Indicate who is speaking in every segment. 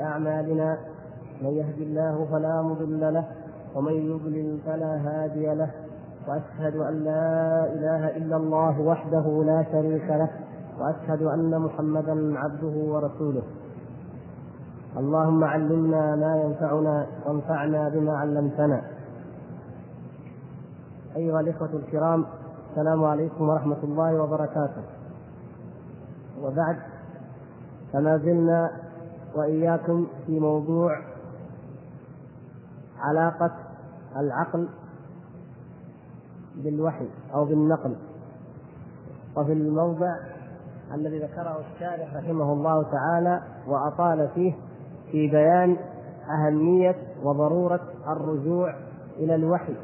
Speaker 1: أعمالنا. من يهد الله فلا مضل له ومن يضلل فلا هادي له. وأشهد أن لا إله إلا الله وحده لا شريك له وأشهد أن محمدا عبده ورسوله. اللهم علمنا ما ينفعنا وانفعنا بما علمتنا. أيها الإخوة الكرام السلام عليكم ورحمة الله وبركاته. وبعد فما زلنا وإياكم في موضوع علاقة العقل بالوحي أو بالنقل. وفي الموضع الذي ذكره الشارح رحمه الله تعالى وأطال فيه في بيان أهمية وضرورة الرجوع إلى الوحي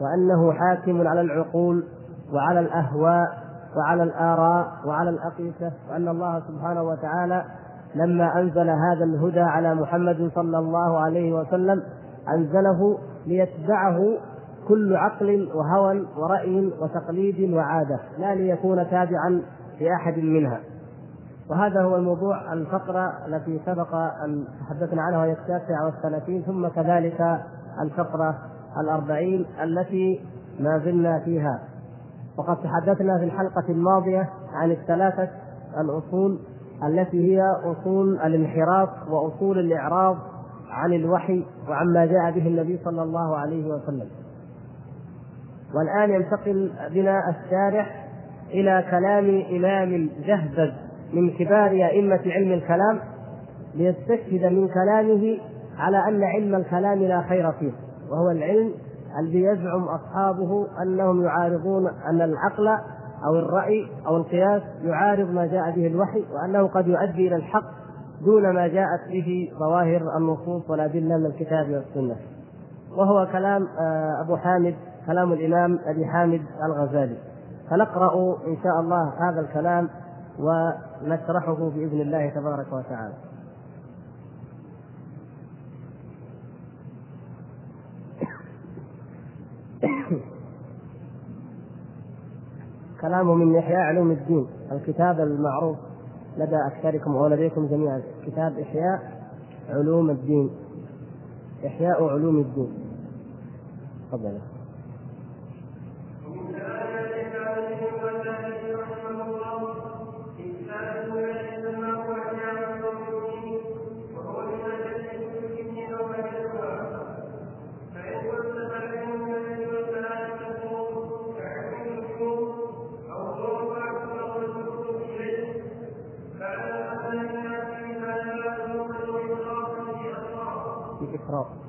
Speaker 1: وأنه حاكم على العقول وعلى الأهواء وعلى الآراء وعلى الأقيسة وأن الله سبحانه وتعالى لما أنزل هذا الهدى على محمد صلى الله عليه وسلم أنزله ليتبعه كل عقل وهوى ورأي وتقليد وعادة لا ليكون تابعا لأحد منها. وهذا هو الموضوع الفقرة التي سبق أن تحدثنا عنها وهي التاسعة والثلاثين ثم كذلك الفقرة الأربعين التي ما زلنا فيها. وقد تحدثنا في الحلقة الماضية عن الثلاثة الأصول التي هي أصول الانحراف وأصول الإعراض عن الوحي وعما جاء به النبي صلى الله عليه وسلم. والآن ينتقل بنا الشارح إلى كلام إمام جهبذ من كبار أئمة علم الكلام ليستشهد من كلامه على أن علم الكلام لا خير فيه وهو العلم الذي يزعم أصحابه أنهم يعارضون أن العقل أو الرأي أو القياس يعارض ما جاء به الوحي وأنه قد يؤدي إلى الحق دون ما جاءت به ظواهر النصوص والأدلة من الكتاب والسنة. وهو كلام أبو حامد كلام الإمام أبي حامد الغزالي. فنقرأ إن شاء الله هذا الكلام ونشرحه بإذن الله تبارك وتعالى. كلامه من إحياء علوم الدين. الكتاب المعروف لدى أكثركم ولديكم جميعا. كتاب إحياء علوم الدين. إحياء علوم الدين. تفضل. però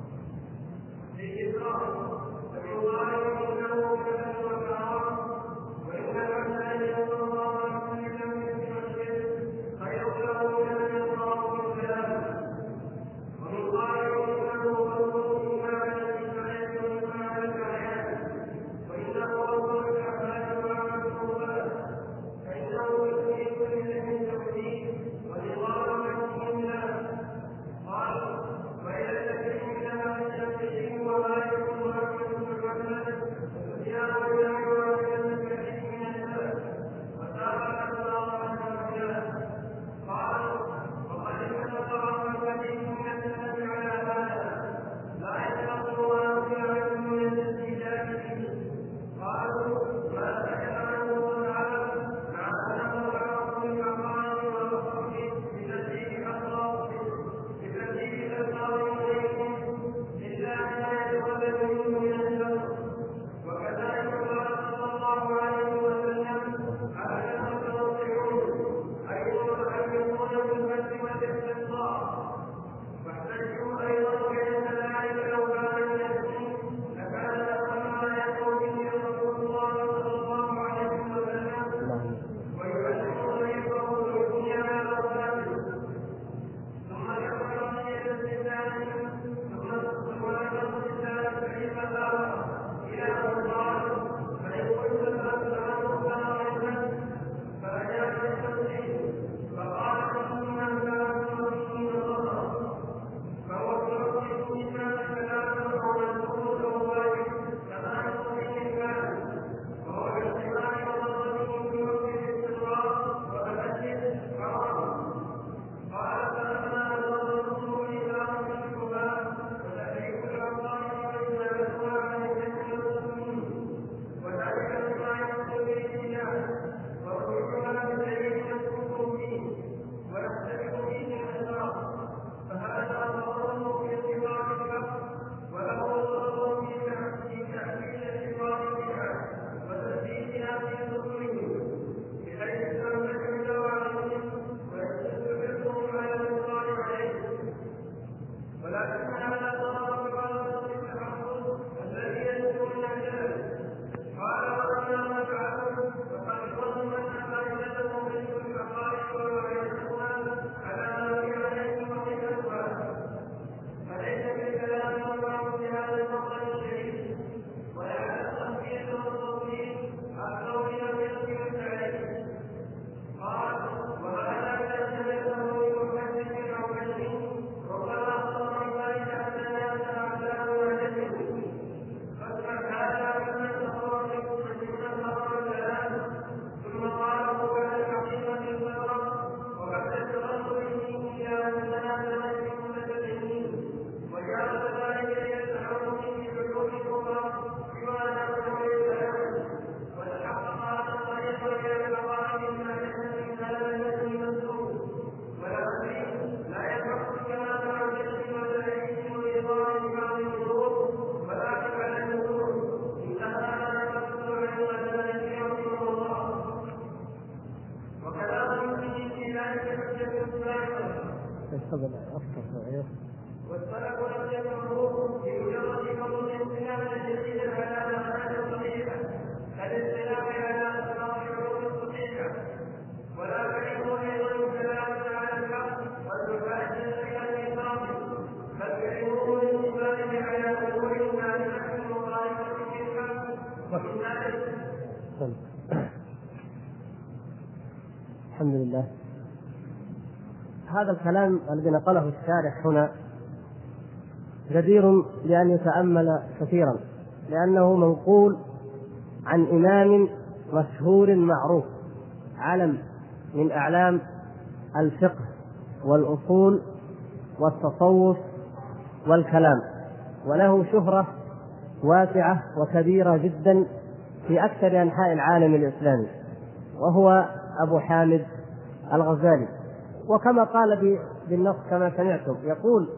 Speaker 1: هذا الكلام الذي نقله الشارح هنا جدير بأن يتأمل كثيرا لأنه منقول عن إمام مشهور معروف علم من أعلام الفقه والأصول والتصوف والكلام وله شهرة واسعة وكبيرة جدا في أكثر أنحاء العالم الإسلامي وهو أبو حامد الغزالي. وكما قال بالنص كما سمعتم. يقول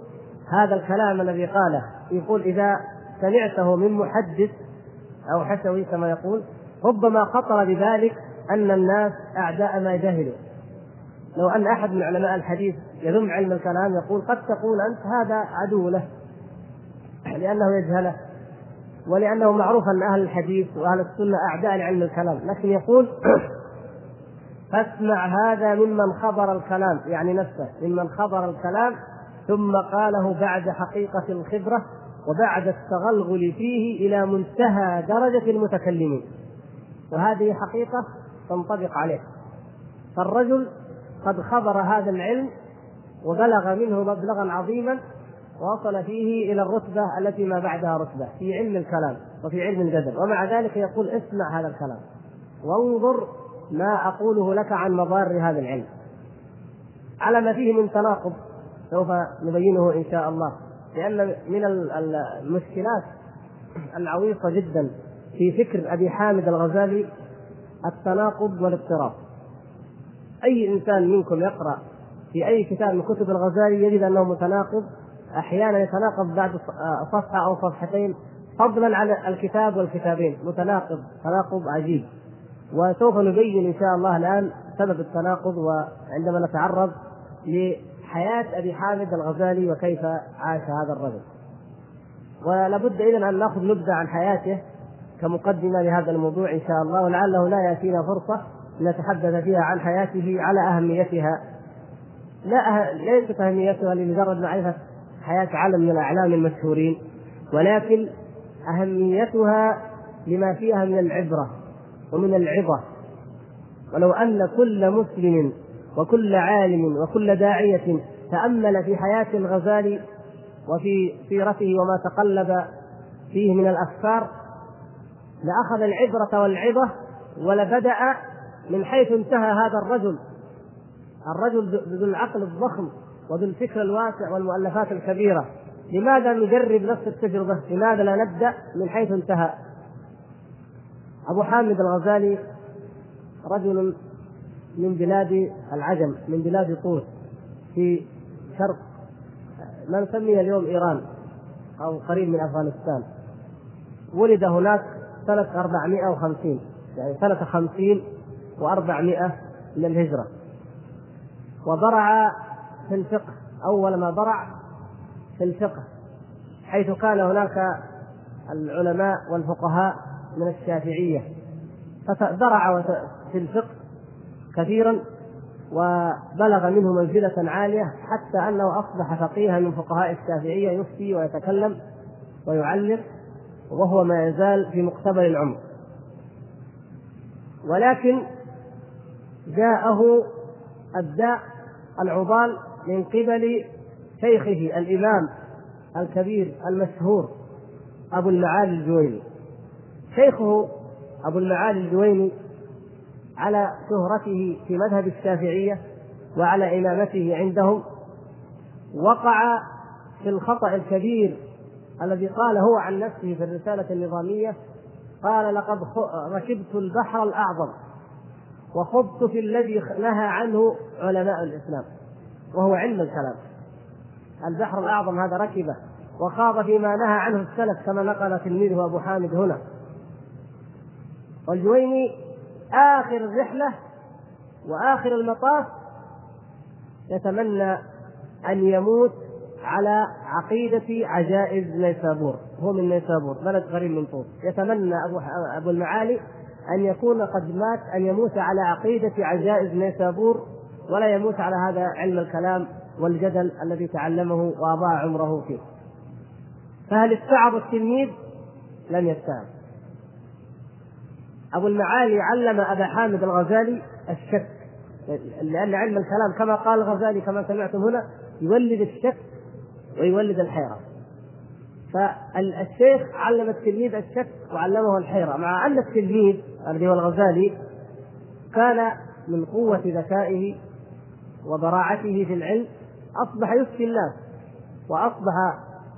Speaker 1: هذا الكلام الذي قاله يقول إذا سمعته من محدث أو حسوي كما يقول ربما خطر بذلك أن الناس أعداء ما جهلوا. لو أن أحد من علماء الحديث يذم علم الكلام يقول قد تقول أنت هذا عدو له لأنه يجهله ولأنه معروف أن أهل الحديث وأهل السنة أعداء لعلم الكلام. لكن يقول فاسمع هذا ممن خبر الكلام يعني نفسه ممن خبر الكلام ثم قاله بعد حقيقة الخبرة وبعد التغلغل فيه إلى منتهى درجة المتكلمين. وهذه حقيقة تنطبق عليه. فالرجل قد خبر هذا العلم وبلغ منه مبلغا عظيما وصل فيه إلى الرتبة التي ما بعدها رتبة في علم الكلام وفي علم الجدل. ومع ذلك يقول اسمع هذا الكلام. وانظر ما أقوله لك عن مضار هذا العلم. على ما فيه من تناقض سوف نبينه إن شاء الله. لأن من المشكلات العويصة جدا في فكر أبي حامد الغزالي التناقض والاضطراب. أي إنسان منكم يقرأ في أي كتاب من كتب الغزالي يجد أنه متناقض أحيانا يتناقض بعد صفحة أو صفحتين فضلا عن الكتاب والكتابين. متناقض تناقض عجيب. وسوف نبين إن شاء الله الآن سبب التناقض وعندما نتعرض لحياة أبي حامد الغزالي وكيف عاش هذا الرجل. ولابد اذا أن نأخذ نبذه عن حياته كمقدمة لهذا الموضوع إن شاء الله ولعله لا يأتينا فرصة لنتحدث فيها عن حياته على أهميتها لا أه... ليست أهميتها لمجرد معرفة حياة عالم من الأعلام المشهورين ولكن أهميتها لما فيها من العبرة ومن العظة ولو أن كل مسلم وكل عالم وكل داعية تأمل في حياة الغزالي وفي سيرته وما تقلب فيه من الأفكار لأخذ العبرة والعظة ولبدأ من حيث انتهى هذا الرجل الرجل ذو العقل الضخم وذو الفكر الواسع والمؤلفات الكبيرة لماذا نجرب نفس التجربة؟ لماذا لا نبدأ من حيث انتهى؟ أبو حامد الغزالي رجل من بلاد العجم من بلاد طوس في شرق ما نسميه اليوم إيران أو قريب من أفغانستان. ولد هناك سنة 450 يعني سنة 50 و400 من الهجرة. وبرع في الفقه أول ما برع في الفقه حيث كان هناك العلماء والفقهاء من الشافعية فدرع في الفقه كثيرا وبلغ منه منزلة عالية حتى أنه أصبح فقيها من فقهاء الشافعية يفتي ويتكلم ويعلم وهو ما يزال في مقتبل العمر. ولكن جاءه الداء العضال من قبل شيخه الإمام الكبير المشهور أبو المعالي الجويني. شيخه أبو المعالي الجويني على شهرته في مذهب الشافعية وعلى إمامته عندهم وقع في الخطأ الكبير الذي قال هو عن نفسه في الرسالة النظامية قال لقد ركبت البحر الأعظم وخضت في الذي نهى عنه علماء الإسلام وهو علم الكلام. البحر الأعظم هذا ركبة وخاض فيما نهى عنه السلف كما نقل تلميذه أبو حامد هنا. والجويني آخر الرحلة وآخر المطاف يتمنى أن يموت على عقيدة عجائز نيسابور. هو من نيسابور بلد قريب من طوس. يتمنى أبو, أبو المعالي أن يكون قد مات أن يموت على عقيدة عجائز نيسابور ولا يموت على هذا علم الكلام والجدل الذي تعلمه وأضاع عمره فيه. فهل استعظ التلميذ؟ لم يستعظ. أبو المعالي علم أبا حامد الغزالي الشك. لأن علم الكلام كما قال الغزالي كما سمعتم هنا يولد الشك ويولد الحيرة. فالشيخ علم التلميذ الشك وعلمه الحيرة مع أن التلميذ الذي هو الغزالي كان من قوة ذكائه وبراعته في العلم أصبح يفتي الناس وأصبح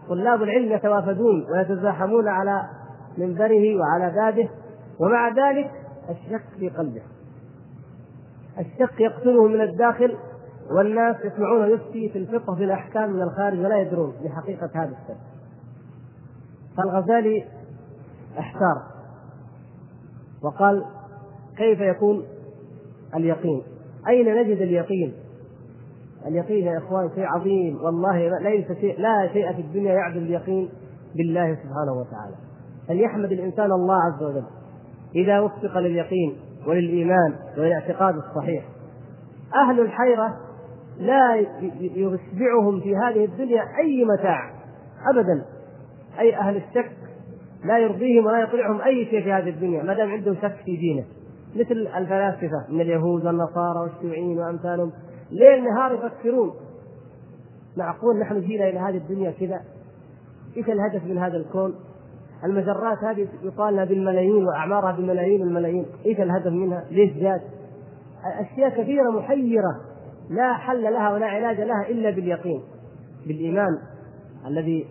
Speaker 1: طلاب العلم يتوافدون ويتزاحمون على منبره وعلى بابه ومع ذلك الشك في قلبه. الشك يقتله من الداخل والناس يسمعون يفتي في الفقه في الأحكام من الخارج ولا يدرون بحقيقة هذا الشك فالغزالي احتار. وقال كيف يكون اليقين؟ أين نجد اليقين؟ اليقين يا إخوان شيء عظيم والله ليس شيء لا شيء في الدنيا يعدل اليقين بالله سبحانه وتعالى. فليحمد الإنسان الله عز وجل. إذا وفق لليقين وللإيمان وللاعتقاد الصحيح. أهل الحيرة لا يشبعهم في هذه الدنيا أي متاع ابدا. أي أهل الشك لا يرضيهم ولا يطلعهم أي شيء في هذه الدنيا ما دام عندهم شك في دينه. مثل الفلاسفة من اليهود والنصارى والشيوعيين وأمثالهم ليل نهار يفكرون. معقول نحن جينا إلى هذه الدنيا كذا؟ إيش الهدف من هذا الكون؟ المجرات هذه يقال بالملايين وأعمارها بالملايين الملايين، إيش الهدف منها؟ ليش جات؟ أشياء كثيرة محيرة لا حل لها ولا علاج لها إلا باليقين بالإيمان الذي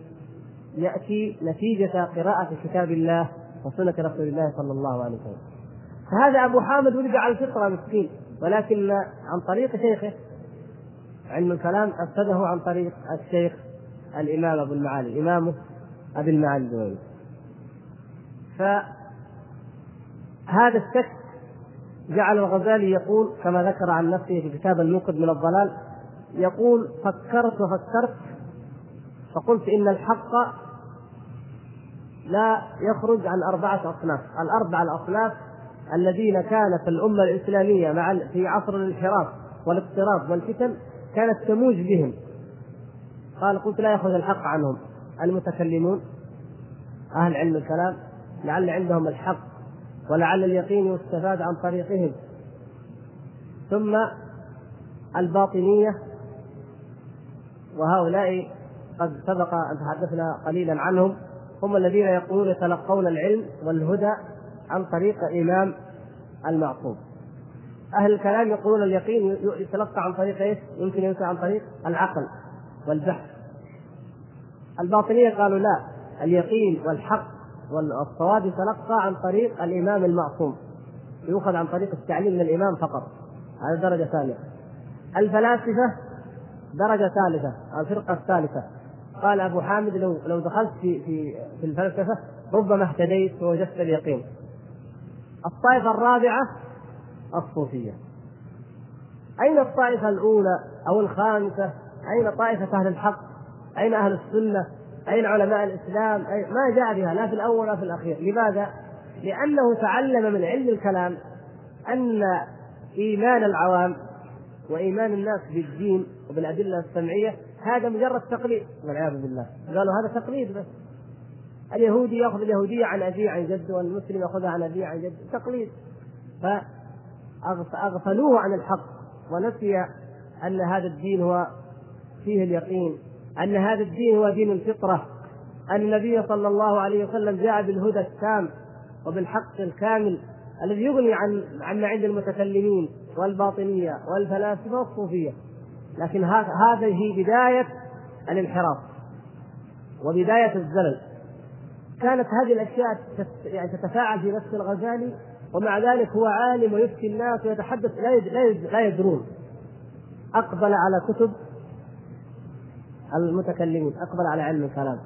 Speaker 1: يأتي نتيجة قراءة كتاب الله وسنة رسول الله صلى الله عليه وسلم. فهذا أبو حامد ولد على الفطرة مسكين ولكن عن طريق شيخه علم الكلام أفسده عن طريق الشيخ الإمام أبو المعالي إمامه أبي المعالي الدويني فهذا الشك جعل الغزالي يقول كما ذكر عن نفسه في كتاب الموقد من الضلال يقول فكرت وفكرت فقلت إن الحق لا يخرج عن أربعة أصناف، الأربعة الأصناف الذين كانت الأمة الإسلامية مع في عصر الانحراف والاضطراب والفتن كانت تموج بهم. قال قلت لا يخرج الحق عنهم المتكلمون أهل علم الكلام لعل عندهم الحق ولعل اليقين يستفاد عن طريقهم. ثم الباطنية وهؤلاء قد سبق أن تحدثنا قليلا عنهم هم الذين يقولون يتلقون العلم والهدى عن طريق إمام المعصوم أهل الكلام يقولون اليقين يتلقى عن طريق إيش؟ يمكن يلقى عن طريق العقل والبحث. الباطنية قالوا لا اليقين والحق والصواب يتلقى عن طريق الإمام المعصوم يؤخذ عن طريق التعليم من الإمام فقط هذه درجة ثانية الفلاسفة درجة ثالثة الفرقة الثالثة قال أبو حامد لو لو دخلت في في في الفلسفة ربما اهتديت ووجدت اليقين الطائفة الرابعة الصوفية أين الطائفة الأولى أو الخامسة؟ أين طائفة أهل الحق؟ أين أهل السنة؟ أين علماء الإسلام؟ أين ما جاء بها لا في الأول ولا في الأخير، لماذا؟ لأنه تعلم من علم الكلام أن إيمان العوام وإيمان الناس بالدين وبالأدلة السمعية هذا مجرد تقليد. والعياذ بالله، قالوا هذا تقليد بس. اليهودي يأخذ اليهودية عن أبيه عن جده والمسلم يأخذها عن أبيه عن جده. تقليد. فأغفلوه عن الحق ونسي أن هذا الدين هو فيه اليقين. أن هذا الدين هو دين الفطرة. أن النبي صلى الله عليه وسلم جاء بالهدى التام وبالحق الكامل الذي يغني عن عما عند المتكلمين والباطنية والفلاسفة والصوفية. لكن هذه بداية الانحراف وبداية الزلل. كانت هذه الأشياء يعني تتفاعل في نفس الغزالي ومع ذلك هو عالم ويفتي الناس ويتحدث لا لا يدرون. أقبل على كتب المتكلمين أقبل على علم الكلام.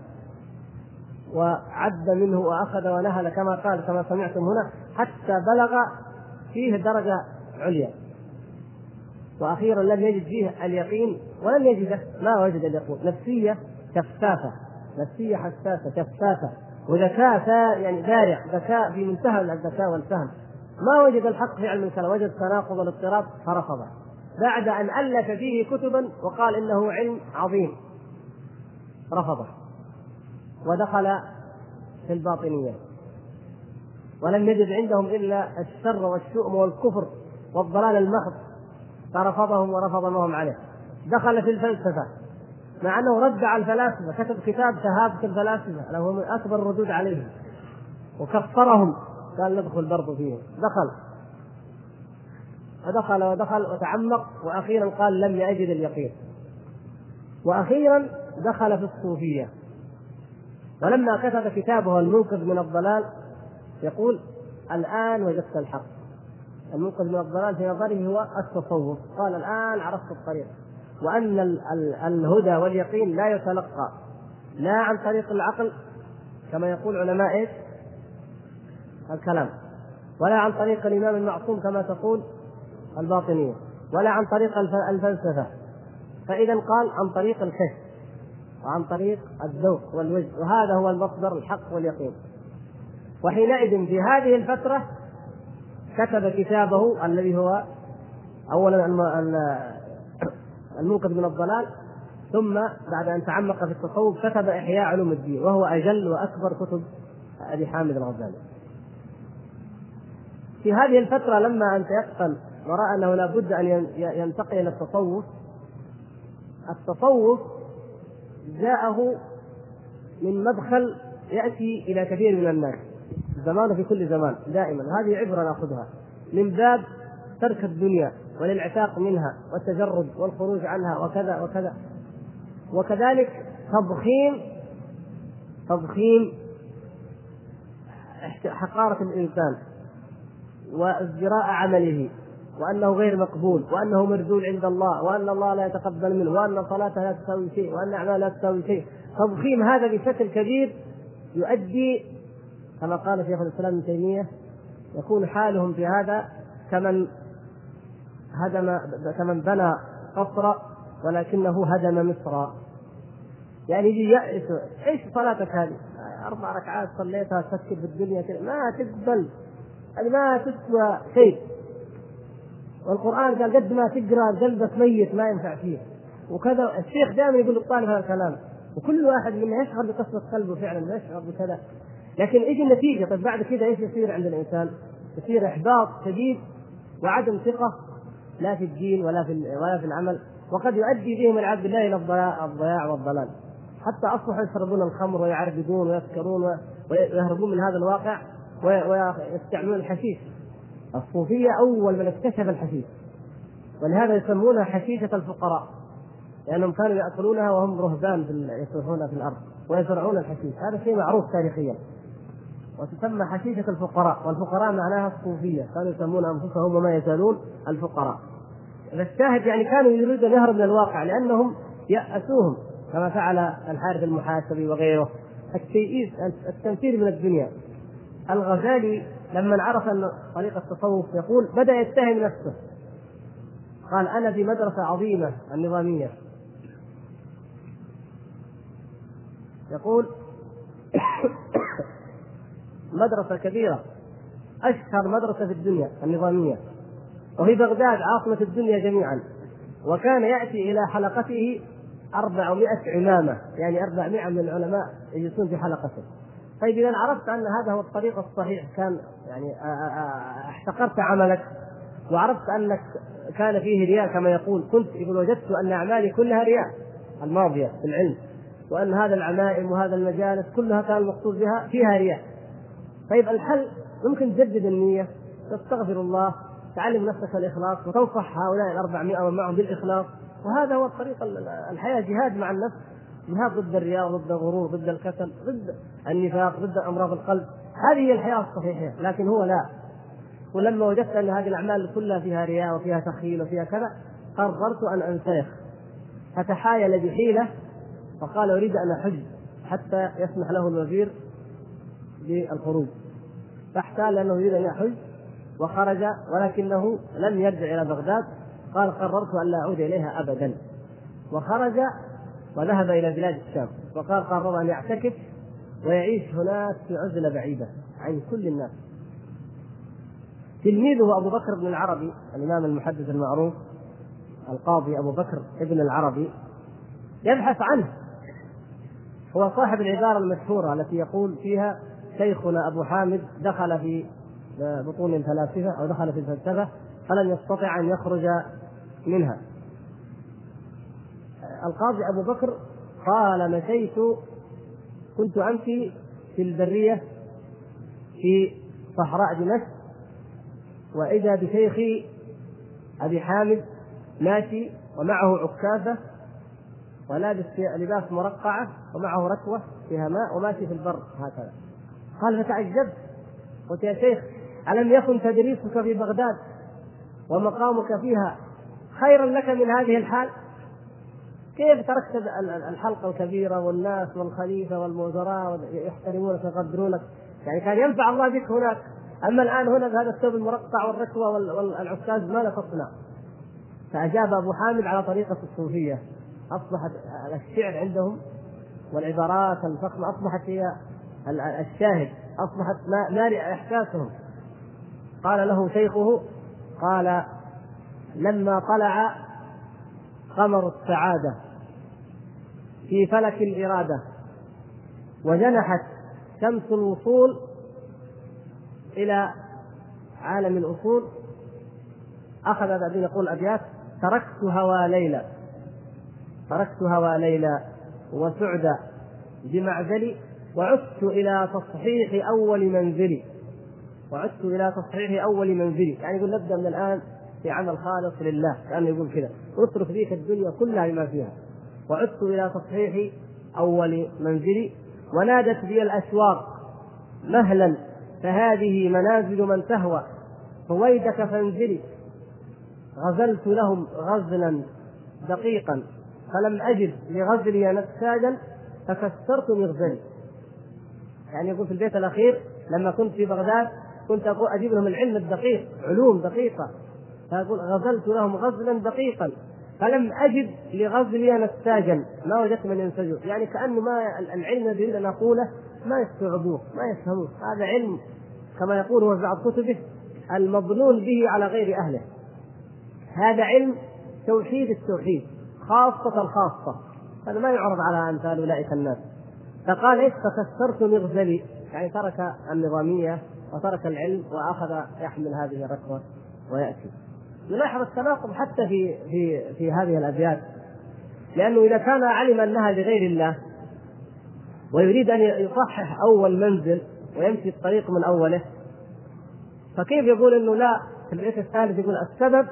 Speaker 1: وعد منه وأخذ ونهل كما قال كما سمعتم هنا حتى بلغ فيه درجة عليا. وأخيرا لم يجد فيه اليقين ولم يجده ما وجد اليقين. نفسية شفافه نفسية حساسة شفافه وذكاء يعني بارع ذكاء في منتهى الذكاء والفهم. ما وجد الحق في علم الكلام وجد تناقض والاضطراب فرفضه. بعد أن ألف فيه كتبا وقال إنه علم عظيم. رفضه ودخل في الباطنية. ولم يجد عندهم إلا الشر والشؤم والكفر والضلال المحض فرفضهم ورفض ما هم عليه. دخل في الفلسفة مع أنه رد على الفلاسفة كتب كتاب شهادة الفلاسفة له من أكبر الردود عليهم وكفرهم قال ندخل برضه فيهم دخل. ودخل ودخل وتعمق وأخيرا قال لم يجد اليقين. وأخيرا دخل في الصوفية. ولما كتب كتابه المنقذ من الضلال يقول الآن وجدت الحق. المنقذ من الضلال في نظره هو التصوف. قال الآن عرفت الطريق. وأن الهدى واليقين لا يتلقى لا عن طريق العقل كما يقول علماء إيش؟ الكلام. ولا عن طريق الإمام المعصوم كما تقول الباطنية. ولا عن طريق الفلسفة. فإذا قال عن طريق الكشف. وعن طريق الذوق والوجد وهذا هو المصدر الحق واليقين. وحينئذ في هذه الفترة كتب كتابه الذي هو أولا الموقظ من الضلال. ثم بعد أن تعمق في التصوف كتب إحياء علوم الدين وهو أجل وأكبر كتب أبي حامد الغزالي. في هذه الفترة لما أن تيقن ورأى أنه لا بد أن ينتقل إلى التصوف التصوف جاءه من مدخل يأتي إلى كثير من الناس. زمان في كل زمان دائما. هذه عبرة نأخذها. من باب ترك الدنيا والانعتاق منها والتجرد والخروج عنها وكذا وكذا. وكذلك تضخيم تضخيم حقارة الإنسان وازدراء عمله. وأنه غير مقبول وأنه مردود عند الله وأن الله لا يتقبل منه وأن صلاته لا تساوي شيء وأن أعماله لا تساوي شيء. تضخيم هذا بشكل كبير يؤدي كما قال شيخ الإسلام ابن تيمية يكون حالهم في هذا كمن هدم كمن بنى قصرا ولكنه هدم مصرا يعني يجي يأس إيش صلاتك هذه؟ أربع ركعات صليتها تفكر في الدنيا كذا ما تقبل هذه ما تسوى شيء. والقرآن قال قد ما تقرأ قلبك ميت ما ينفع فيه وكذا الشيخ دائما يقول للطالب هذا الكلام. وكل واحد منا يشعر بقسوه قلبه فعلا ويشعر بكذا. لكن إيش النتيجة؟ طيب بعد كذا إيش يصير عند الإنسان؟ يصير إحباط شديد وعدم ثقة لا في الدين ولا في ولا في العمل. وقد يؤدي بهم العبد الله إلى الضياع والضلال. حتى أصبحوا يشربون الخمر ويعربدون ويسكرون ويهربون من هذا الواقع ويستعملون الحشيش. الصوفية أول من اكتشف الحشيش. ولهذا يسمونها حشيشة الفقراء لأنهم كانوا يأكلونها وهم رهبان يسرحون في الأرض ويزرعون الحشيش. هذا شيء معروف تاريخيا. وتسمى حشيشة الفقراء والفقراء معناها الصوفية. كانوا يسمون أنفسهم وما يزالون الفقراء. الشاهد يعني كانوا يريدون أن يهرب من الواقع لأنهم يأسوهم كما فعل الحارث المحاسبي وغيره. التيئيس التنفير من الدنيا. الغزالي لما عرف أن طريق التصوف يقول بدأ يتهم نفسه. قال أنا في مدرسة عظيمة النظامية. يقول مدرسة كبيرة أشهر مدرسة في الدنيا النظامية وفي بغداد عاصمة الدنيا جميعا. وكان يأتي إلى حلقته أربعمائة عمامة يعني أربعمائة من العلماء يجلسون في حلقته. طيب إذا عرفت أن هذا هو الطريق الصحيح كان يعني احتقرت عملك وعرفت أنك كان فيه رياء كما يقول كنت يقول وجدت أن أعمالي كلها رياء الماضية في العلم وأن هذا العمائم وهذا المجالس كلها كان المقصود بها فيها رياء. طيب الحل ممكن تجدد النية تستغفر الله تعلم نفسك الإخلاص وتنصح هؤلاء الأربعمائة ومن معهم بالإخلاص وهذا هو الطريق الحياة جهاد مع النفس جهاد ضد الرياء ضد الغرور ضد الكسل ضد النفاق ضد أمراض القلب. هذه هي الحياة الصحيحة لكن هو لا. ولما وجدت أن هذه الأعمال كلها فيها رياء وفيها تخيل وفيها كذا قررت أن أنسلخ. فتحايل بحيلة فقال أريد أن أحج حتى يسمح له الوزير بالخروج. فاحتال لأنه يريد أن يحج وخرج ولكنه لم يرجع إلى بغداد. قال قررت أن لا أعود إليها أبدا. وخرج وذهب إلى بلاد الشام وقال قرر أن يعتكف ويعيش هناك في عزلة بعيدة عن كل الناس. تلميذه أبو بكر بن العربي الإمام المحدث المعروف القاضي أبو بكر ابن العربي يبحث عنه. هو صاحب العبارة المشهورة التي يقول فيها شيخنا أبو حامد دخل في بطون الفلاسفة أو دخل في الفلسفة فلم يستطع أن يخرج منها. القاضي أبو بكر قال مشيت كنت أمشي في البرية في صحراء دمشق وإذا بشيخي أبي حامد ماشي ومعه عكازة ولابس لباس مرقعة ومعه ركوة فيها ماء وماشي في البر هكذا. قال فتعجبت قلت يا شيخ ألم يكن تدريسك في بغداد ومقامك فيها خيرا لك من هذه الحال؟ كيف تركت الحلقة الكبيرة والناس والخليفة والوزراء يحترمونك ويقدرونك؟ يعني كان ينفع الله بك هناك. أما الآن هنا بهذا الثوب المرقع والركوة والعكاز ماذا تصنع؟ فأجاب أبو حامد على طريقة الصوفية. أصبحت الشعر عندهم والعبارات الفخمة أصبحت هي الشاهد. أصبحت مالئة إحساسهم. قال له شيخه قال لما طلع قمر السعادة. في فلك الإرادة. وجنحت شمس الوصول إلى عالم الأصول. أخذ بعدين يقول أبيات تركت هوى ليلى تركت هوى ليلى وسعدى بمعزلي وعدت إلى تصحيح أول منزلي وعدت إلى تصحيح أول منزلي يعني يقول نبدأ من الآن في عمل خالص لله. كأنه يقول كذا. أترك ذيك الدنيا كلها بما فيها. وعدت إلى تصحيح أول منزلي ونادت بي الأشواق مهلا فهذه منازل من تهوى رويدك فانزلي. غزلت لهم غزلا دقيقا فلم أجد لغزلي نساجا فكسرت مغزلي. يعني يقول في البيت الأخير لما كنت في بغداد كنت أقول أجيب لهم العلم الدقيق علوم دقيقة. فأقول غزلت لهم غزلا دقيقا. فلم أجد لغزلي نساجا ما وجدت من ينسجه يعني كأنه ما العلم الذي يريد أن أقوله ما يستوعبوه ما يفهموه. هذا علم كما يقول هو بعض كتبه المظنون به على غير أهله. هذا علم توحيد التوحيد خاصة الخاصة. هذا ما يعرض على أمثال أولئك الناس. فقال إيش فكسرت مغزلي. يعني ترك النظامية وترك العلم وأخذ يحمل هذه الركوة ويأتي. نلاحظ التناقض حتى في في في هذه الأبيات. لأنه إذا كان علم أنها لغير الله ويريد أن يصحح أول منزل ويمشي الطريق من أوله فكيف يقول إنه لا؟ في البيت الثالث يقول السبب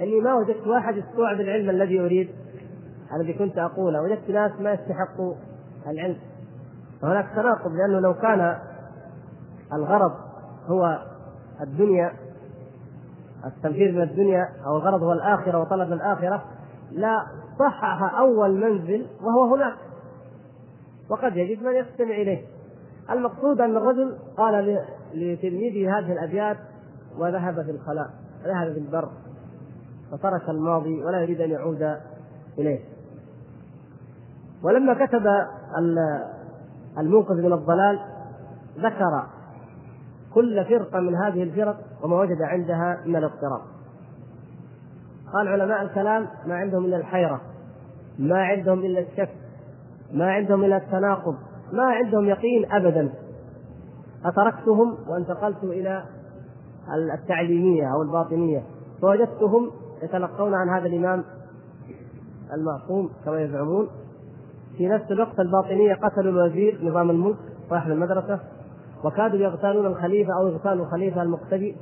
Speaker 1: إني ما وجدت واحد يستوعب العلم الذي أريد الذي كنت أقوله. وجدت ناس ما يستحقوا العلم. فهناك تناقض لأنه لو كان الغرض هو الدنيا التنفيذ من الدنيا أو الغرض هو الآخرة وطلب الآخرة لا صحح أول منزل وهو هناك. وقد يجد من يستمع إليه. المقصود أن الرجل قال لتلميذه هذه الأبيات وذهب في الخلاء ذهب في البر وترك الماضي ولا يريد أن يعود إليه. ولما كتب الموقظ من الضلال ذكر كل فرقة من هذه الفرق وما وجد عندها من الاضطراب. قال علماء الكلام ما عندهم إلا الحيرة ما عندهم إلا الشك ما عندهم إلا التناقض ما عندهم يقين أبدا. فتركتهم وانتقلت إلى التعليمية أو الباطنية فوجدتهم يتلقون عن هذا الإمام المعصوم كما يزعمون. في نفس الوقت الباطنية قتلوا الوزير نظام الملك صاحب المدرسة. وكادوا يغتالون الخليفة أو يغتالوا الخليفة المقتدي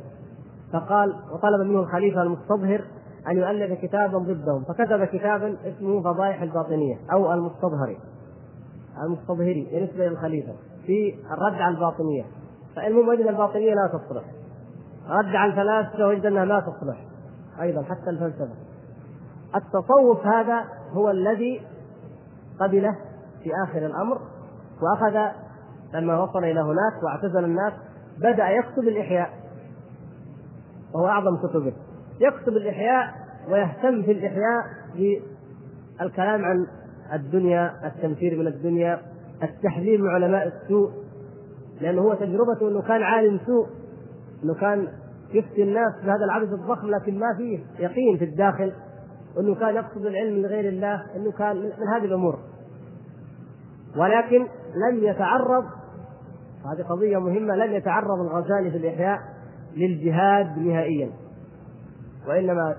Speaker 1: فقال وطلب منه الخليفة المستظهر أن يؤلف كتابا ضدهم فكتب كتابا اسمه فضائح الباطنية أو المستظهري المستظهري بالنسبة للخليفة في الرد على الباطنية. فالمهم وجد الباطنية لا تصلح. رد على الفلاسفة وجد أنها لا تصلح أيضا حتى الفلسفة. التصوف هذا هو الذي قبله في آخر الأمر وأخذ لما وصل إلى هناك واعتزل الناس بدأ يكتب الإحياء. وهو أعظم كتبه. يكتب الإحياء ويهتم في الإحياء بالكلام عن الدنيا التنفير من الدنيا التحذير من علماء السوء. لأنه هو تجربته أنه كان عالم سوء أنه كان يفتي الناس بهذا العدد الضخم لكن ما فيه يقين في الداخل. إنه كان يقصد العلم من غير الله إنه كان من هذه الأمور. ولكن لم يتعرض هذه قضية مهمة لم يتعرض الغزالي في الإحياء للجهاد نهائيا. وإنما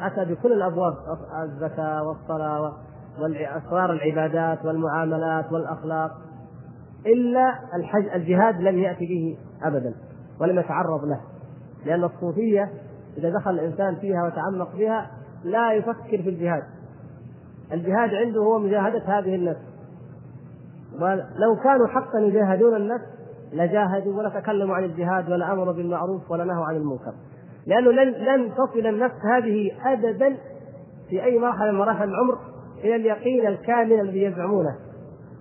Speaker 1: أتى بكل الأبواب الزكاة والصلاة وأسرار العبادات والمعاملات والأخلاق. إلا الحج الجهاد لم يأتي به أبدا ولم يتعرض له. لأن الصوفية إذا دخل الإنسان فيها وتعمق بها لا يفكر في الجهاد. الجهاد عنده هو مجاهدة هذه النفس ولو كانوا حقا يجاهدون النفس لجاهدوا ولا تكلموا عن الجهاد ولا أمروا بالمعروف ولا نهوا عن المنكر. لأنه لن لن تصل النفس هذه ابدا في أي مرحلة من مراحل العمر إلى اليقين الكامل الذي يزعمونه.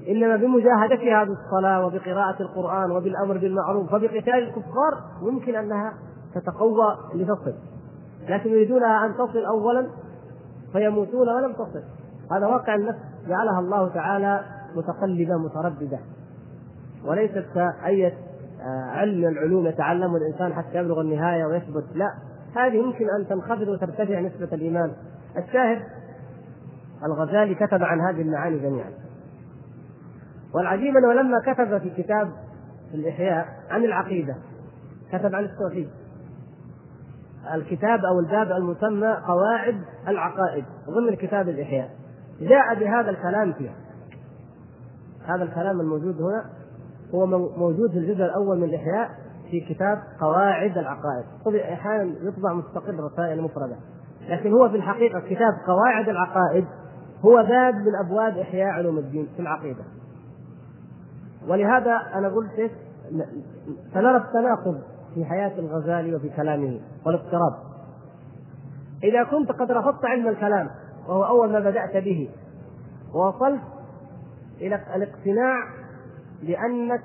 Speaker 1: إنما بمجاهدتها بالصلاه وبقراءة القرآن وبالأمر بالمعروف وبقتال الكفار يمكن أنها تتقوى لتصل. لكن يريدونها أن تصل اولا فيموتون ولم تصل. هذا واقع النفس جعلها الله تعالى متقلبه متردده وليست كأية آه، علم من العلوم يتعلمه الإنسان حتى يبلغ النهاية ويثبت. لا هذه يمكن أن تنخفض وترتفع نسبة الإيمان. الشاهد الغزالي كتب عن هذه المعاني جميعا. والعجيب أنه لما كتب في كتاب الإحياء عن العقيدة كتب عن التوحيد. الكتاب أو الباب المسمى قواعد العقائد ضمن كتاب الإحياء. جاء بهذا الكلام فيه هذا الكلام الموجود هنا هو موجود في الجزء الأول من الإحياء في كتاب قواعد العقائد. أحيانا يطبع مستقل رسائل مفردة. لكن هو في الحقيقة كتاب قواعد العقائد هو باب من أبواب إحياء علوم الدين في العقيدة. ولهذا أنا قلت سنرى التناقض في حياة الغزالي وفي كلامه والاضطراب. إذا كنت قد رفضت علم الكلام وهو أول ما بدأت به ووصلت إلى الاقتناع بانك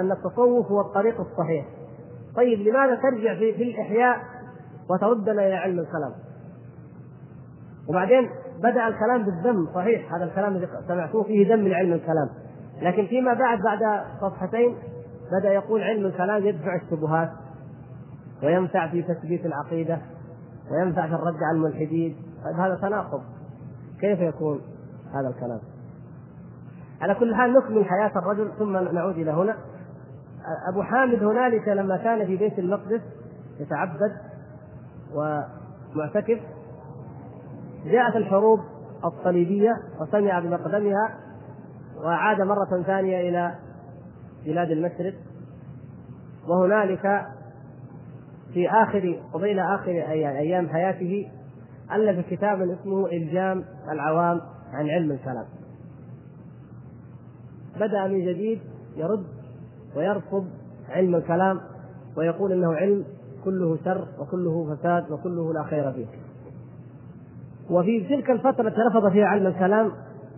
Speaker 1: أن التصوف هو الطريق الصحيح. طيب لماذا ترجع في, في الإحياء وتردنا إلى علم الكلام؟ وبعدين بدأ الكلام بالذم صحيح هذا الكلام الذي سمعتوه فيه ذم لعلم الكلام. لكن فيما بعد بعد صفحتين بدأ يقول علم الكلام يدفع الشبهات وينفع في تثبيت العقيدة وينفع في الرد على الملحدين. طيب هذا تناقض. كيف يكون هذا الكلام؟ على كل حال نكمل حياة الرجل ثم نعود إلى هنا. أبو حامد هنالك لما كان في بيت المقدس يتعبد ومعتكف جاءت الحروب الصليبية وسمع بمقدمها وعاد مرة ثانية إلى بلاد المشرق. وهنالك في آخر قبيل آخر أيام حياته ألف كتابا اسمه إلجام العوام عن علم الكلام. بدأ من جديد يرد ويرفض علم الكلام ويقول إنه علم كله شر وكله فساد وكله لا خير فيه. وفي تلك الفترة التي رفض فيها علم الكلام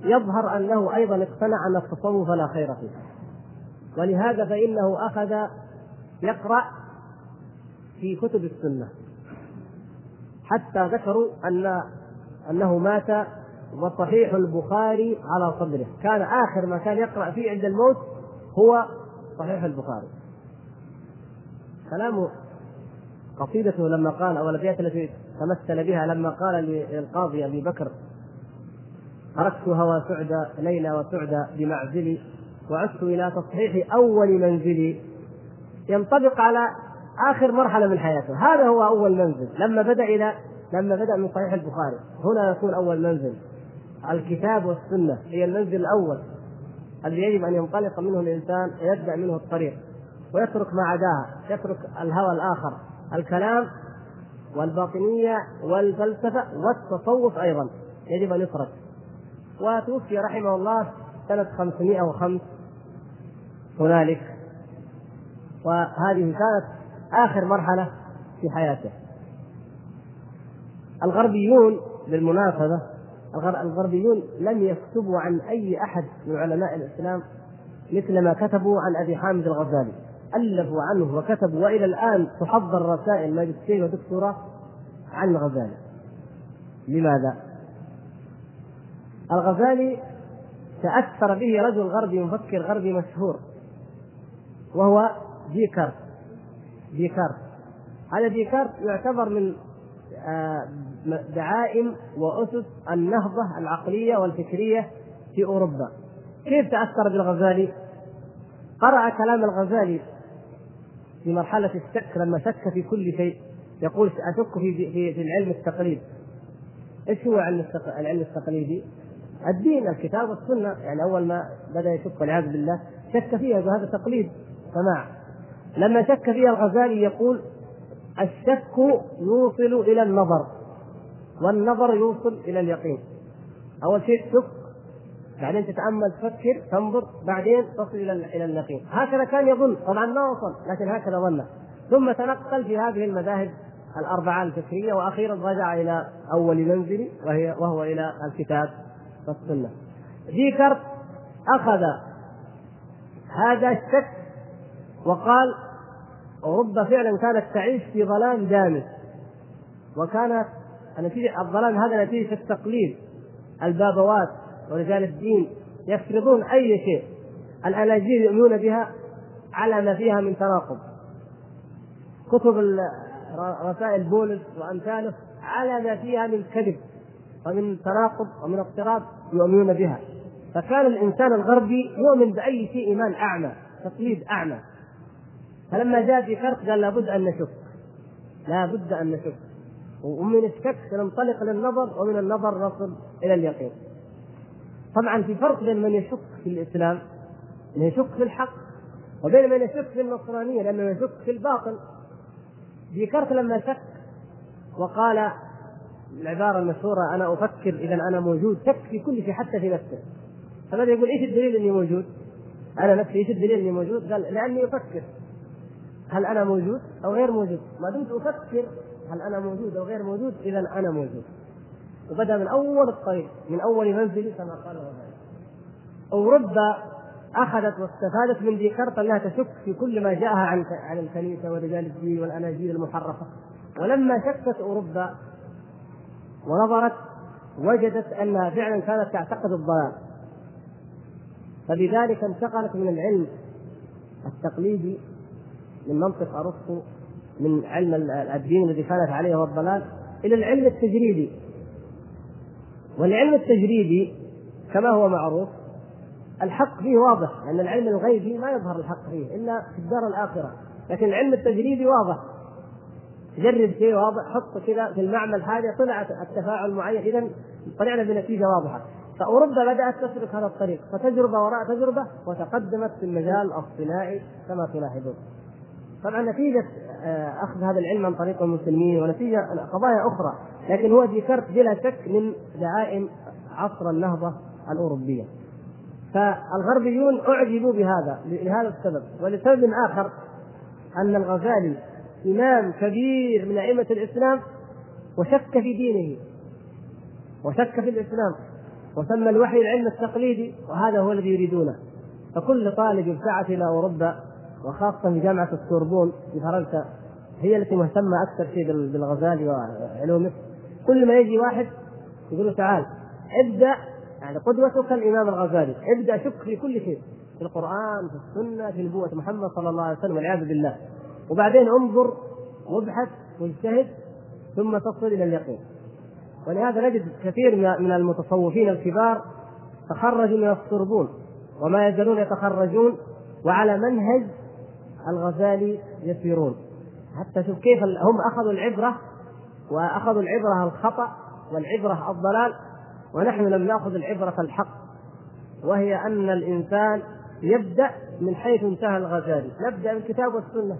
Speaker 1: يظهر أنه أيضا اقتنع أن التصوف لا خير فيه. ولهذا فإنه أخذ يقرأ في كتب السنة حتى ذكروا أن أنه مات وصحيح البخاري على صدره. كان آخر ما كان يقرأ فيه عند الموت هو صحيح البخاري. كلامه قصيدته لما قال أو الأبيات التي تمثل بها لما قال للقاضي أبي بكر تركت هوى سعدى ليلى وسعدى بمعزلي وعدت إلى تصحيح أول منزلي. ينطبق على آخر مرحلة من حياته. هذا هو أول منزل. لما بدأ إلى لما بدأ من صحيح البخاري. هنا يكون أول منزل. الكتاب والسنة هي المنزل الأول الذي يجب أن ينطلق منه الإنسان ويبدأ منه الطريق ويترك ما عداها يترك الهوى الآخر الكلام والباطنية والفلسفة والتصوف أيضا يجب أن يترك. وتوفي رحمه الله سنة 505 هنالك. وهذه كانت آخر مرحلة في حياته. الغربيون بالمناسبة الغربيون لم يكتبوا عن أي أحد من علماء الإسلام مثل ما كتبوا عن أبي حامد الغزالي. ألفوا عنه وكتبوا وإلى الآن تحضر رسائل ماجستير ودكتوراه عن الغزالي. لماذا؟ الغزالي تأثر به رجل غربي مفكر غربي مشهور وهو ديكارت. ديكارت. هذا ديكارت يعتبر من آه، دعائم وأسس النهضة العقلية والفكرية في أوروبا. كيف تأثر بالغزالي؟ قرأ كلام الغزالي في مرحلة الشك لما شك في كل شيء يقول أشك في في, في العلم التقليد إيش هو علم العلم التقليدي؟ الدين الكتاب والسنة. يعني أول ما بدأ يشك والعياذ بالله شك فيها وهذا تقليد. سماع. لما شك فيها الغزالي يقول الشك يوصل إلى النظر. والنظر يوصل إلى اليقين. أول شيء تشك بعدين تتأمل تفكر تنظر بعدين تصل إلى إلى اليقين. هكذا كان يظن طبعا ما وصل لكن هكذا ظن. ثم تنقل في هذه المذاهب الأربعة الفكرية وأخيرا رجع إلى أول منزل وهي وهو إلى الكتاب والسنة. ديكارت أخذ هذا الشك وقال أوروبا فعلا كانت تعيش في ظلام دامس وكانت نتيجة الظلام هذا نتيجة التقليد. البابوات ورجال الدين يفرضون أي شيء. الأناجيل يؤمنون بها على ما فيها من تناقض كتب رسائل بولس وأمثاله على ما فيها من كذب ومن تناقض ومن اضطراب يؤمنون بها. فكان الإنسان الغربي يؤمن بأي شيء إيمان أعمى تقليد أعمى. فلما جاء في كرت قال لابد أن نشك. لابد أن نشك. ومن الشك ننطلق للنظر ومن النظر نصل إلى اليقين طبعا في فرق بين من يشك في الإسلام من يشك في الحق وبين من يشك في النصرانية لأنه يشك في الباطل ديكارت لما شك وقال العبارة المشهورة أنا أفكر إذا أنا موجود شك في كل شيء حتى في نفسه فماذا يقول إيش الدليل إني موجود؟ أنا نفسي إيش الدليل إني موجود؟ قال لأني أفكر هل أنا موجود أو غير موجود؟ ما دمت أفكر هل أنا موجود أو غير موجود؟ إذا أنا موجود. وبدأ من أول الطريق من أول منزلي كما قال الغزالي اوروبا أخذت واستفادت من ديكارت انها تشك في كل ما جاءها عن عن الكنيسة ورجال الدين والأناجيل المحرفة. ولما شكت اوروبا ونظرت وجدت أنها فعلا كانت تعتقد الضلال. فبذلك انتقلت من العلم التقليدي من منطق أرسطو من علم الدين الذي كانت عليه الضلال إلى العلم التجريدي. والعلم التجريدي كما هو معروف الحق فيه واضح لأن العلم الغيبي ما يظهر الحق فيه إلا في الدار الآخرة. لكن العلم التجريبي واضح. جرب شيء واضح حط كذا في المعمل هذا طلع التفاعل معين إذا طلعنا بنتيجة واضحة. فأوروبا بدأت تسلك هذا الطريق فتجربة وراء تجربة وتقدمت في المجال الصناعي كما تلاحظون. طبعا نتيجة آه، أخذ هذا العلم عن طريق المسلمين ونتيجة قضايا أخرى لكن هو ذكرت بلا شك من دعائم عصر النهضة الأوروبية. فالغربيون أعجبوا بهذا لهذا السبب. ولسبب آخر أن الغزالي إمام كبير من أئمة الإسلام وشك في دينه. وشك في الإسلام. وسمى الوحي العلم التقليدي وهذا هو الذي يريدونه. فكل طالب ابتعث إلى أوروبا وخاصة في جامعة السوربون في فرنسا هي التي مهتمة أكثر شيء بالغزالي وعلومه. كل ما يجي واحد يقول له تعال ابدأ يعني قدوتك الإمام الغزالي ابدأ شك في كل شيء في القرآن في السنة في نبوة محمد صلى الله عليه وسلم والعياذ بالله. وبعدين انظر وابحث واجتهد ثم تصل إلى اليقين. ولهذا نجد كثير من المتصوفين الكبار تخرجوا من السربون وما يزالون يتخرجون وعلى منهج الغزالي يسيرون. حتى شوف كيف هم أخذوا العبرة وأخذوا العبرة الخطأ والعبرة الضلال ونحن لم نأخذ العبرة الحق وهي أن الإنسان يبدأ من حيث انتهى الغزالي. نبدأ بالكتاب والسنة.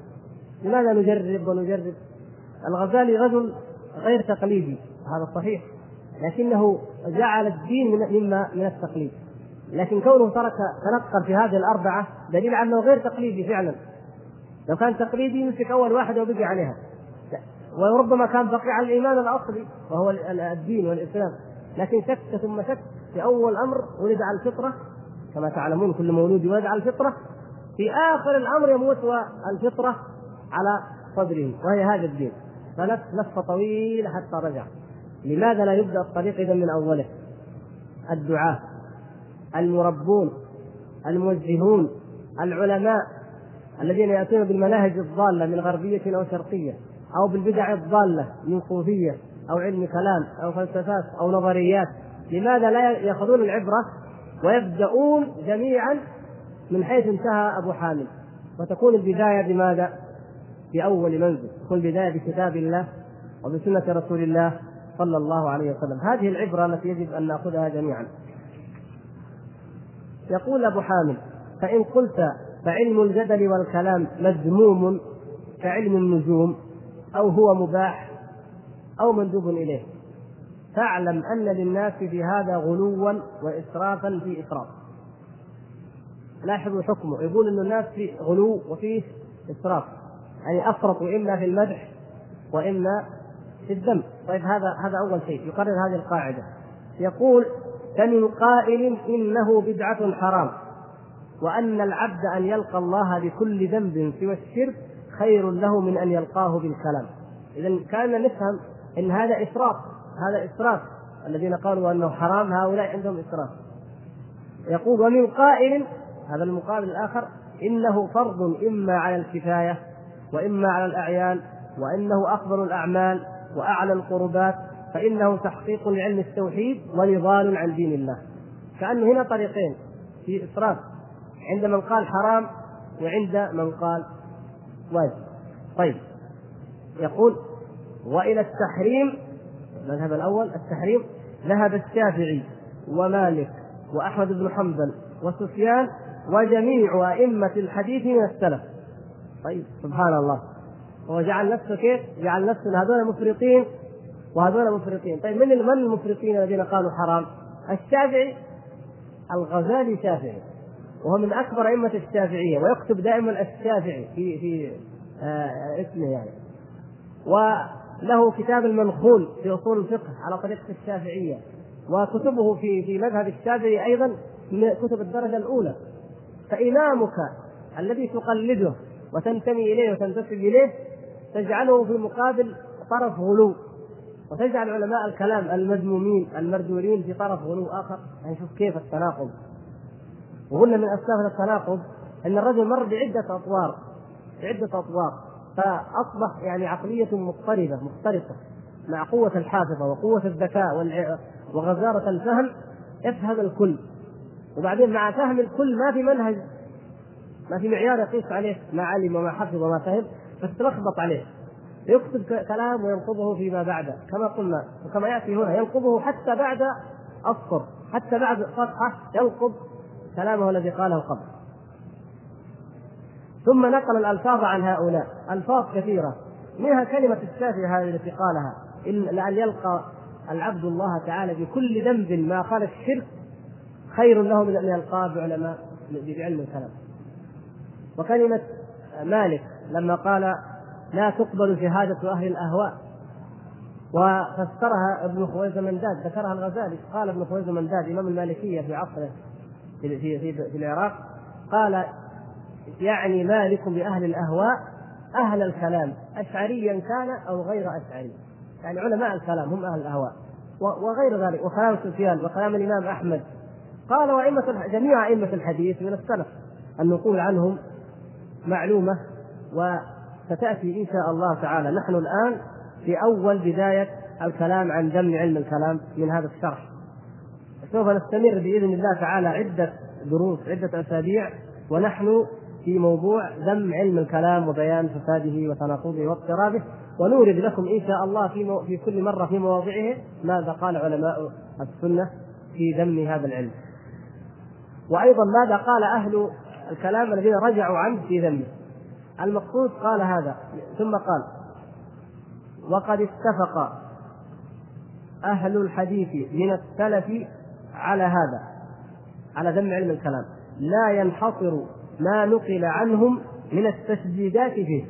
Speaker 1: لماذا نجرب ونجرب؟ الغزالي رجل غير تقليدي هذا صحيح لكنه جعل الدين من مما من التقليد. لكن كونه ترك تنقل في هذه الأربعة دليل على أنه غير تقليدي فعلا. لو كان تقليدي يمسك أول واحدة وبقي عليها. وربما كان بقي على الإيمان الأصلي وهو الدين والإسلام. لكن شك ثم شك في أول أمر ولد على الفطرة. كما تعلمون كل مولود يولد على الفطرة. في آخر الأمر يموت والفطرة على صدره وهي هذا الدين. فلف لفه طويله حتى رجع. لماذا لا يبدأ الطريق اذا من أوله؟ الدعاة المربون الموجهون العلماء. الذين يأتون بالمناهج الضالة من غربية أو شرقية أو بالبدع الضالة من صوفية أو علم كلام أو فلسفات أو نظريات. لماذا لا يأخذون العبرة ويبدأون جميعا من حيث انتهى أبو حامد؟ وتكون البداية بماذا؟ بأول منزل. تكون البداية بكتاب الله وبسنة رسول الله صلى الله عليه وسلم. هذه العبرة التي يجب أن نأخذها جميعا. يقول أبو حامد فإن قلت فعلم الجدل والكلام مذموم كعلم النجوم أو هو مباح أو مندوب إليه. فاعلم أن للناس في هذا غلوا وإسرافا في إسراف. لاحظوا حكمه. يقول أن الناس في غلو وفيه إسراف. يعني أفرطوا إما في المدح وإما في الذم. طيب هذا هذا أول شيء. يقرر هذه القاعدة. يقول فمن قائل إنه بدعة حرام وأن العبد أن يلقى الله بكل ذنب سوى الشرك خير له من أن يلقاه بالكلام. إذا كان نفهم أن هذا إسراف هذا إسراف الذين قالوا أنه حرام هؤلاء عندهم إسراف يقول ومن قائل هذا المقابل الآخر إنه فرض إما على الكفاية وإما على الأعيان وإنه أفضل الأعمال وأعلى القربات فإنه تحقيق لعلم التوحيد ونضال عن دين الله. كأنه هنا طريقين في إسراف عند من قال حرام وعند من قال واجب. طيب. يقول وإلى التحريم المذهب الأول التحريم ذهب الشافعي ومالك وأحمد بن حنبل وسفيان وجميع أئمة الحديث من السلف. طيب. سبحان الله. هو جعل نفسه كيف؟ جعل نفسه هذول مفرطين وهذول مفرطين. طيب من من المفرطين الذين قالوا حرام؟ الشافعي الغزالي شافعي. وهو من أكبر أئمة الشافعية ويكتب دائما الشافعي في في آه اسمه يعني. وله كتاب المنخول في أصول الفقه على طريقة الشافعية وكتبه في في مذهب الشافعي أيضا من كتب الدرجة الأولى. فإمامك الذي تقلده وتنتمي إليه وتنتسب إليه تجعله في مقابل طرف غلو. وتجعل علماء الكلام المذمومين المردودين في طرف غلو آخر. يعني شوف كيف التناقض. وقلنا من أسباب التناقض أن الرجل مر بعدة أطوار بعدة أطوار فأصبح يعني عقلية مضطربة مختلفه مع قوة الحافظة وقوة الذكاء وغزارة الفهم يفهم الكل. وبعدين مع فهم الكل ما في منهج ما في معيار يقيس عليه ما علم وما حفظ وما فهم فتتلخبط عليه. يكتب كلام وينقضه فيما بعده كما قلنا وكما يأتي هنا ينقضه حتى بعد السطر حتى بعد صفحه ينقض كلامه الذي قاله قبل. ثم نقل الألفاظ عن هؤلاء. ألفاظ كثيرة. منها كلمة الشافعي هذه التي قالها. إن لأن يلقى العبد الله تعالى بكل ذنب ما خالف الشرك خير له من أن يلقاه بعلماء بعلم الكلام. وكلمة مالك لما قال لا تقبل شهادة أهل الأهواء. وفسرها ابن خويز منداد ذكرها الغزالي. قال ابن خويز منداد إمام المالكية في عصره في في في, في العراق قال يعني مالك بأهل الأهواء أهل الكلام أشعريا كان أو غير أشعري. يعني علماء الكلام هم أهل الأهواء. وغير ذلك وكلام سفيان وكلام الإمام أحمد. قال وأئمة جميع أئمة الحديث من السلف النقول عنهم معلومة وستأتي إن شاء الله تعالى. نحن الآن في أول بداية الكلام عن ذم علم الكلام من هذا الشرح. سوف نستمر بإذن الله تعالى عدة دروس عدة أسابيع ونحن في موضوع ذم علم الكلام وبيان فساده وتناقضه واضطرابه ونورد لكم إن شاء الله في مو... في كل مرة في مواضعه ماذا قال علماء السنة في ذم هذا العلم. وأيضا ماذا قال أهل الكلام الذين رجعوا عنه في ذمه. المقصود قال هذا ثم قال: وقد اتفق أهل الحديث من السلف على هذا على ذم علم الكلام. لا ينحصر ما نقل عنهم من التشديدات فيه.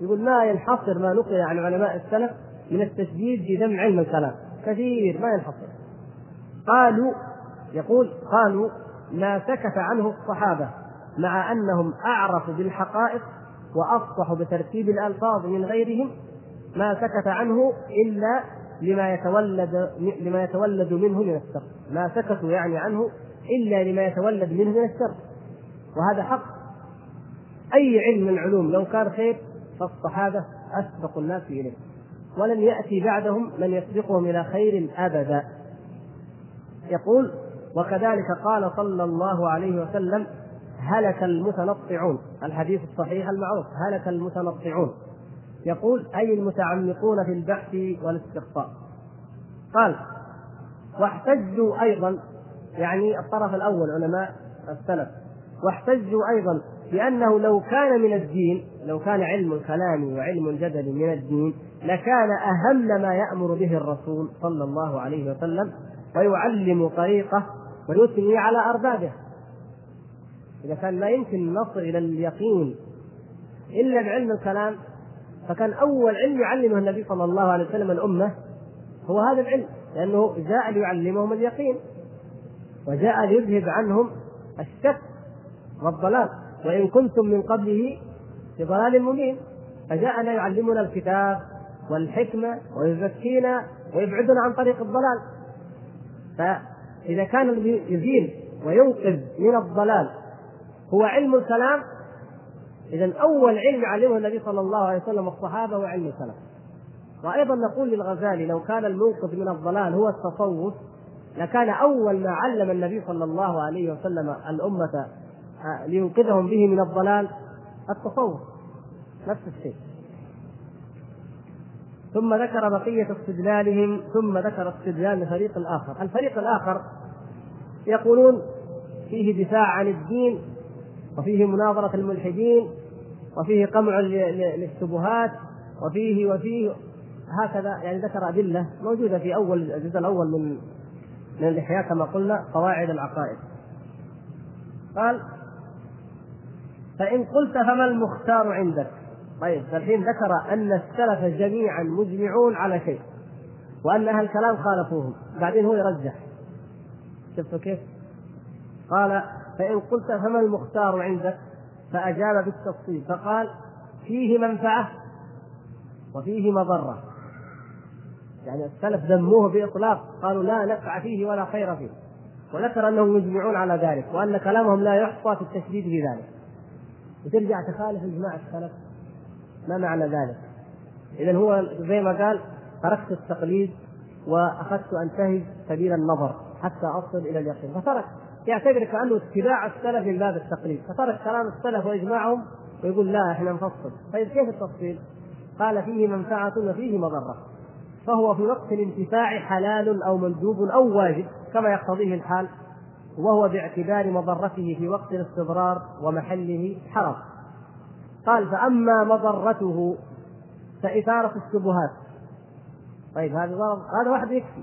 Speaker 1: يقول ما ينحصر ما نقل عن علماء السلف من التشديد في ذم علم الكلام. كثير ما ينحصر. قالوا يقول قالوا ما سكت عنه الصحابة مع أنهم أعرفوا بالحقائق وأفصحوا بترتيب الألفاظ من غيرهم ما سكت عنه إلا لما يتولد لما يتولد منه من الشر. ما سكتوا يعني عنه إلا لما يتولد منه من الشر. وهذا حق. أي علم من العلوم لو كان خير فالصحابة أسبق الناس إليه. ولن يأتي بعدهم من يسبقهم إلى خير أبدا. يقول وكذلك قال صلى الله عليه وسلم هلك المتنطعون. الحديث الصحيح المعروف هلك المتنطعون. يقول أي المتعمقون في البحث والاستقصاء. قال واحتجوا أيضا يعني الطرف الأول علماء السلف واحتجوا أيضا بأنه لو كان من الدين لو كان علم الكلام وعلم الجدل من الدين لكان أهم ما يأمر به الرسول صلى الله عليه وسلم ويعلم طريقه ويثني على أربابه. إذا كان لا يمكن نصل إلى اليقين إلا بعلم الكلام فكان أول علم يعلمه النبي صلى الله عليه وسلم الأمة هو هذا العلم لأنه جاء ليعلمهم اليقين وجاء ليذهب عنهم الشك والضلال وإن كنتم من قبله في ضلال مبين فجاءنا يعلمنا الكتاب والحكمة ويزكينا ويبعدنا عن طريق الضلال. فإذا كان الذي يزيل وينقذ من الضلال هو علم الكلام إذا أول علم علمه النبي صلى الله عليه وسلم الصحابة هو علم الكلام وأيضا نقول للغزالي لو كان المنقذ من الضلال هو التصوف لكان أول ما علم النبي صلى الله عليه وسلم الأمة آه، لينقذهم به من الضلال التصوف. نفس الشيء. ثم ذكر بقية استدلالهم ثم ذكر استدلال الفريق الآخر. الفريق الآخر يقولون فيه دفاع عن الدين وفيه مناظرة الملحدين وفيه قمع للشبهات وفيه وفيه هكذا يعني ذكر أدلة موجودة في أول الجزء الأول من من الإحياء كما قلنا قواعد العقائد. قال فإن قلت فما المختار عندك؟ طيب فالحين ذكر أن السلف جميعا مجمعون على شيء وأن أهل الكلام خالفوهم. بعدين هو يرجح. شفتوا كيف؟ قال فإن قلت فما المختار عندك؟ فأجاب بالتفصيل فقال فيه منفعة وفيه مضرة. يعني السلف ذموه بإطلاق قالوا لا نفع فيه ولا خير فيه وذكر أنهم يجمعون على ذلك وأن كلامهم لا يحصى في التشديد في ذلك. وترجع تخالف إجماع السلف. ما معنى ذلك؟ إذا هو زي ما قال تركت التقليد وأخذت أنتهج سبيل النظر حتى أصل إلى اليقين فترك. يعتبر كأنه اتباع السلف من باب التقليد فترك كلام السلف وإجماعهم ويقول لا إحنا نفصل. طيب كيف التفصيل؟ قال فيه منفعة وفيه مضرة. فهو في وقت الانتفاع حلال أو مندوب أو واجب كما يقتضيه الحال وهو باعتبار مضرته في وقت الاستضرار ومحله حرام. قال فأما مضرته فإثارة الشبهات. طيب هذا هذا واحد يكفي.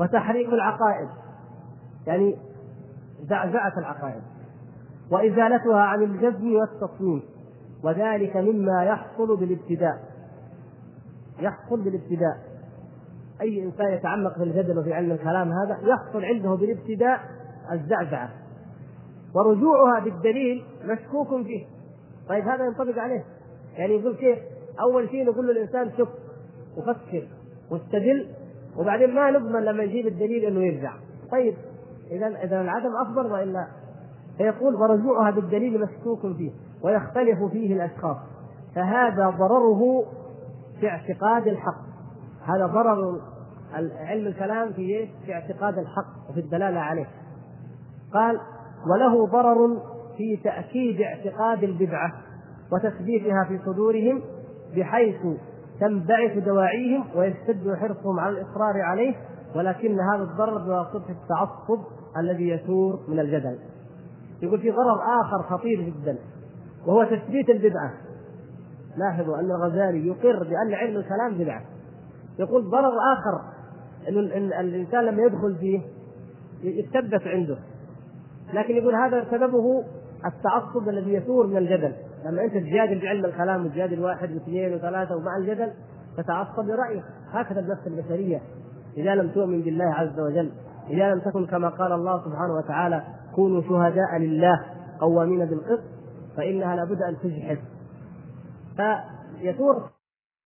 Speaker 1: وتحريك العقائد. يعني زعزعة العقائد. وإزالتها عن الجزم والتصميم. وذلك مما يحصل بالابتداء. يحصل بالابتداء. أي إنسان يتعمق في الجدل وفي علم الكلام هذا يحصل عنده بالابتداء الزعزعة. ورجوعها بالدليل مشكوك فيه. طيب هذا ينطبق عليه. يعني يقول كيف؟ أول شيء نقول للإنسان شوف وفكر واستدل وبعدين ما نضمن لما يجيب الدليل إنه يرجع. طيب اذا اذا العدم أفضل وإلا فيقول ورجوعها بالدليل مشكوك فيه ويختلف فيه الأشخاص. فهذا ضرره في اعتقاد الحق. هذا ضرر علم الكلام في في اعتقاد الحق وفي الدلالة عليه. قال وله ضرر في تأكيد اعتقاد البدعة وتثبيتها في صدورهم بحيث تنبعث دواعيهم ويشتد حرصهم على الاصرار عليه ولكن هذا الضرر بواسطه التعصب الذي يثور من الجدل. يقول في ضرر آخر خطير جدا وهو تثبيت البدعة. لاحظوا أن الغزالي يقر بأن علم الكلام بدعة. يقول ضرر آخر إن الإنسان لما يدخل فيه يتثبت عنده. لكن يقول هذا سببه التعصب الذي يثور من الجدل. لما أنت تجادل بعلم الكلام وتجادل واحد واثنين وثلاثة ومع الجدل تتعصب لرايك هكذا النفس البشرية. إذا لم تؤمن بالله عز وجل إذا لم تكن كما قال الله سبحانه وتعالى كونوا شهداء لله قوامين بالقسط فإنها لابد أن تجحف. فيثور